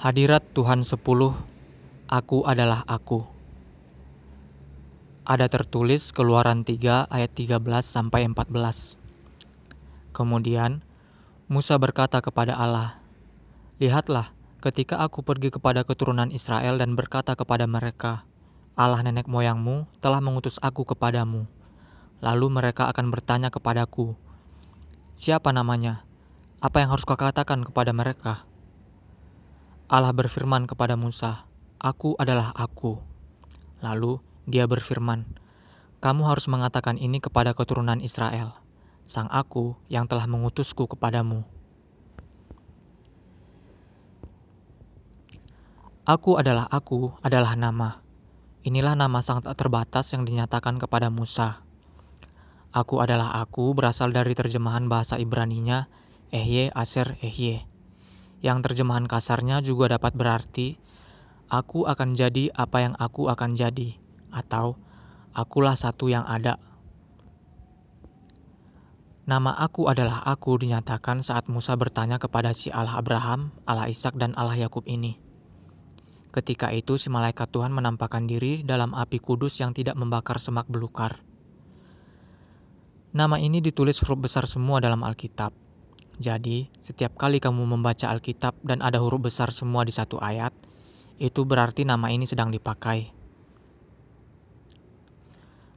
Hadirat Tuhan 10 Aku adalah aku. Ada tertulis Keluaran 3 ayat 13 sampai 14. Kemudian Musa berkata kepada Allah, "Lihatlah, ketika aku pergi kepada keturunan Israel dan berkata kepada mereka, Allah nenek moyangmu telah mengutus aku kepadamu. Lalu mereka akan bertanya kepadaku, Siapa namanya? Apa yang harus kau katakan kepada mereka?" Allah berfirman kepada Musa, Aku adalah aku. Lalu dia berfirman, Kamu harus mengatakan ini kepada keturunan Israel, sang aku yang telah mengutusku kepadamu. Aku adalah aku adalah nama. Inilah nama sang tak terbatas yang dinyatakan kepada Musa. Aku adalah aku berasal dari terjemahan bahasa Ibraninya Ehye Aser Ehye. Yang terjemahan kasarnya juga dapat berarti aku akan jadi apa yang aku akan jadi, atau akulah satu yang ada. Nama aku adalah aku dinyatakan saat Musa bertanya kepada si Allah Abraham, Allah Ishak dan Allah Yakub ini. Ketika itu si malaikat Tuhan menampakkan diri dalam api kudus yang tidak membakar semak belukar. Nama ini ditulis huruf besar semua dalam Alkitab. Jadi, setiap kali kamu membaca Alkitab dan ada huruf besar semua di satu ayat, itu berarti nama ini sedang dipakai.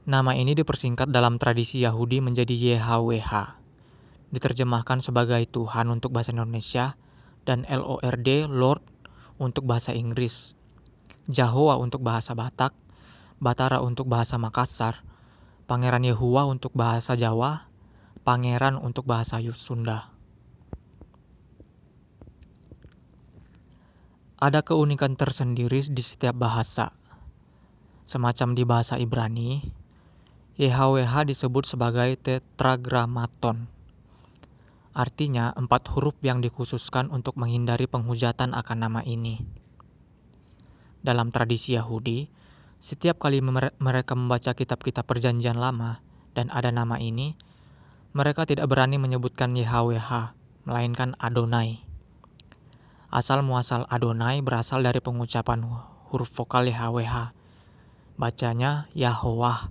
Nama ini dipersingkat dalam tradisi Yahudi menjadi YHWH, diterjemahkan sebagai Tuhan untuk bahasa Indonesia, dan LORD, Lord, untuk bahasa Inggris, Jahoa untuk bahasa Batak, Batara untuk bahasa Makassar, Pangeran Yehua untuk bahasa Jawa, Pangeran untuk bahasa Sunda. Ada keunikan tersendiri di setiap bahasa. Semacam di bahasa Ibrani, YHWH disebut sebagai tetragrammaton. Artinya empat huruf yang dikhususkan untuk menghindari penghujatan akan nama ini. Dalam tradisi Yahudi, setiap kali mereka membaca kitab-kitab perjanjian lama dan ada nama ini, mereka tidak berani menyebutkan YHWH, melainkan Adonai. Asal muasal Adonai berasal dari pengucapan huruf vokal YHWH. Bacanya Yahweh.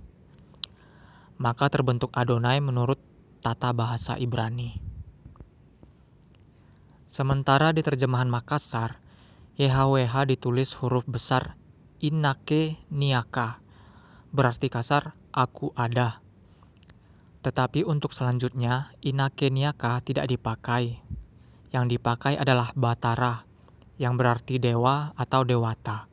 Maka terbentuk Adonai menurut tata bahasa Ibrani. Sementara di terjemahan Makassar, YHWH ditulis huruf besar Inake Niaka, berarti kasar aku ada. Tetapi untuk selanjutnya, Inake Niaka tidak dipakai yang dipakai adalah Batara, yang berarti dewa atau dewata.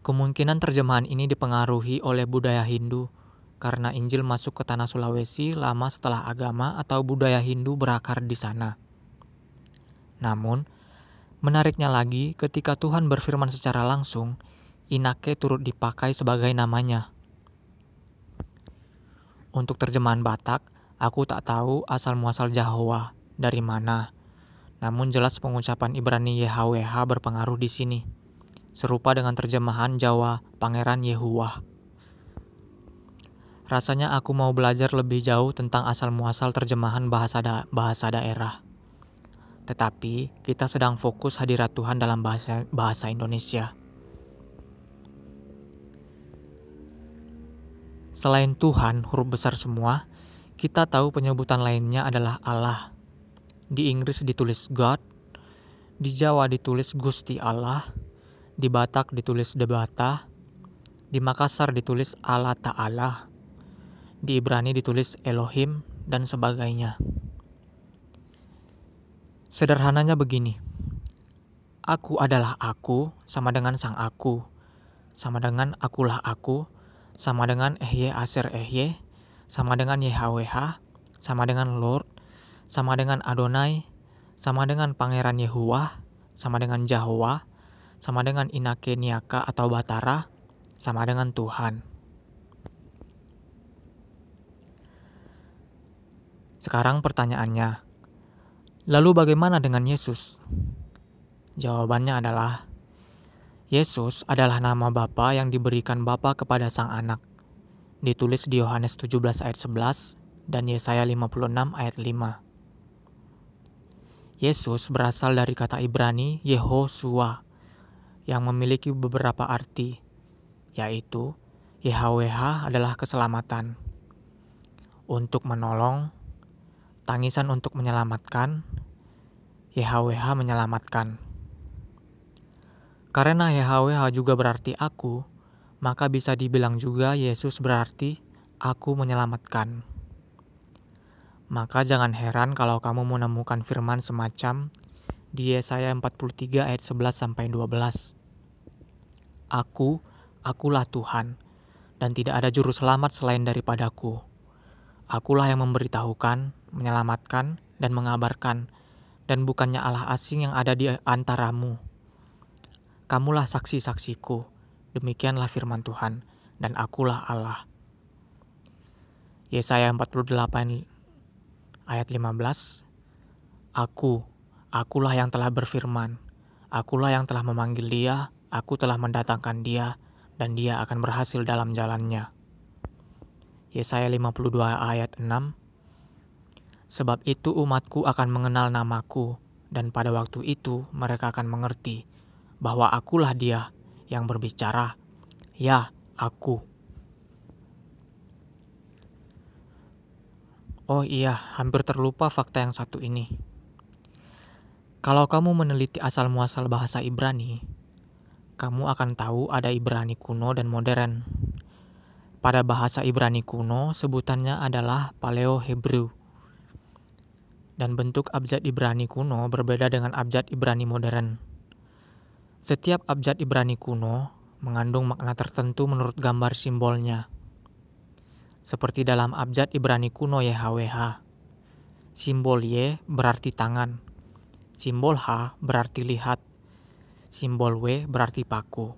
Kemungkinan terjemahan ini dipengaruhi oleh budaya Hindu karena Injil masuk ke tanah Sulawesi lama setelah agama atau budaya Hindu berakar di sana. Namun, menariknya lagi ketika Tuhan berfirman secara langsung, Inake turut dipakai sebagai namanya. Untuk terjemahan Batak, aku tak tahu asal muasal Jahowa dari mana. Namun jelas pengucapan Ibrani YHWH berpengaruh di sini. Serupa dengan terjemahan Jawa Pangeran Yehuwah. Rasanya aku mau belajar lebih jauh tentang asal-muasal terjemahan bahasa da bahasa daerah. Tetapi kita sedang fokus hadirat Tuhan dalam bahasa bahasa Indonesia. Selain Tuhan, huruf besar semua, kita tahu penyebutan lainnya adalah Allah. Di Inggris ditulis God, di Jawa ditulis Gusti Allah, di Batak ditulis Debata, di Makassar ditulis Allah Ta'ala, di Ibrani ditulis Elohim, dan sebagainya. Sederhananya begini, aku adalah aku sama dengan sang aku, sama dengan akulah aku, sama dengan Ehye Aser Ehye, sama dengan YHWH, sama dengan Lord, sama dengan Adonai, sama dengan Pangeran Yehuwa, sama dengan Jahowa, sama dengan Inake Niaka atau Batara, sama dengan Tuhan. Sekarang pertanyaannya, lalu bagaimana dengan Yesus? Jawabannya adalah, Yesus adalah nama Bapa yang diberikan Bapa kepada Sang Anak. Ditulis di Yohanes 17 ayat 11 dan Yesaya 56 ayat 5. Yesus berasal dari kata Ibrani Yehosua yang memiliki beberapa arti, yaitu YHWH adalah keselamatan, untuk menolong, tangisan untuk menyelamatkan, YHWH menyelamatkan. Karena YHWH juga berarti aku, maka bisa dibilang juga Yesus berarti aku menyelamatkan. Maka jangan heran kalau kamu menemukan firman semacam di Yesaya 43 ayat 11 sampai 12. Aku, akulah Tuhan, dan tidak ada juru selamat selain daripadaku. Akulah yang memberitahukan, menyelamatkan, dan mengabarkan, dan bukannya Allah asing yang ada di antaramu. Kamulah saksi-saksiku, demikianlah firman Tuhan, dan akulah Allah. Yesaya 48 ayat 15, Aku, akulah yang telah berfirman, akulah yang telah memanggil dia, aku telah mendatangkan dia, dan dia akan berhasil dalam jalannya. Yesaya 52 ayat 6, Sebab itu umatku akan mengenal namaku, dan pada waktu itu mereka akan mengerti bahwa akulah dia yang berbicara. Ya, aku. Oh iya, hampir terlupa fakta yang satu ini. Kalau kamu meneliti asal-muasal bahasa Ibrani, kamu akan tahu ada Ibrani kuno dan modern. Pada bahasa Ibrani kuno, sebutannya adalah Paleo Hebrew. Dan bentuk abjad Ibrani kuno berbeda dengan abjad Ibrani modern. Setiap abjad Ibrani kuno mengandung makna tertentu menurut gambar simbolnya seperti dalam abjad Ibrani kuno YHWH. Simbol Y berarti tangan, simbol H berarti lihat, simbol W berarti paku.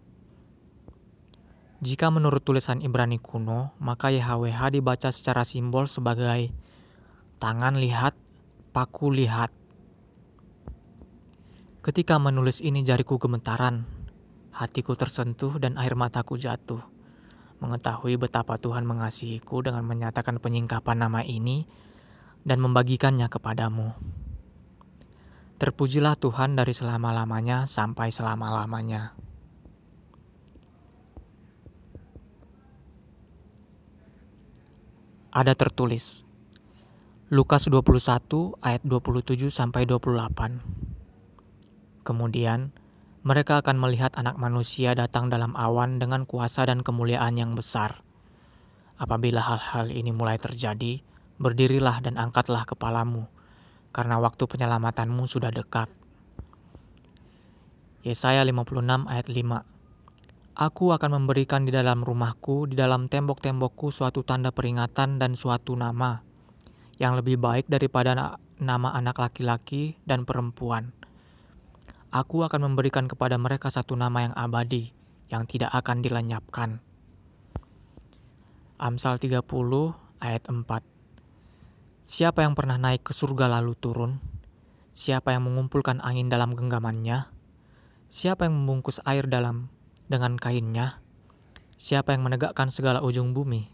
Jika menurut tulisan Ibrani kuno, maka YHWH dibaca secara simbol sebagai tangan lihat, paku lihat. Ketika menulis ini jariku gemetaran, hatiku tersentuh dan air mataku jatuh mengetahui betapa Tuhan mengasihiku dengan menyatakan penyingkapan nama ini dan membagikannya kepadamu. Terpujilah Tuhan dari selama-lamanya sampai selama-lamanya. Ada tertulis Lukas 21 ayat 27 sampai 28. Kemudian mereka akan melihat anak manusia datang dalam awan dengan kuasa dan kemuliaan yang besar. Apabila hal-hal ini mulai terjadi, berdirilah dan angkatlah kepalamu, karena waktu penyelamatanmu sudah dekat. Yesaya 56 ayat 5 Aku akan memberikan di dalam rumahku, di dalam tembok-tembokku suatu tanda peringatan dan suatu nama, yang lebih baik daripada nama anak laki-laki dan perempuan Aku akan memberikan kepada mereka satu nama yang abadi, yang tidak akan dilenyapkan. Amsal 30 ayat 4 Siapa yang pernah naik ke surga lalu turun? Siapa yang mengumpulkan angin dalam genggamannya? Siapa yang membungkus air dalam dengan kainnya? Siapa yang menegakkan segala ujung bumi?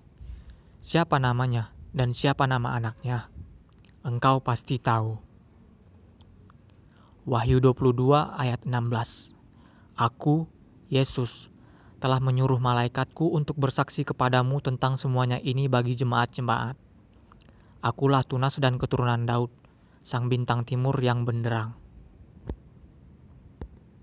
Siapa namanya dan siapa nama anaknya? Engkau pasti tahu. Wahyu 22 ayat 16. Aku, Yesus, telah menyuruh malaikatku untuk bersaksi kepadamu tentang semuanya ini bagi jemaat-jemaat. Akulah tunas dan keturunan Daud, sang bintang timur yang benderang.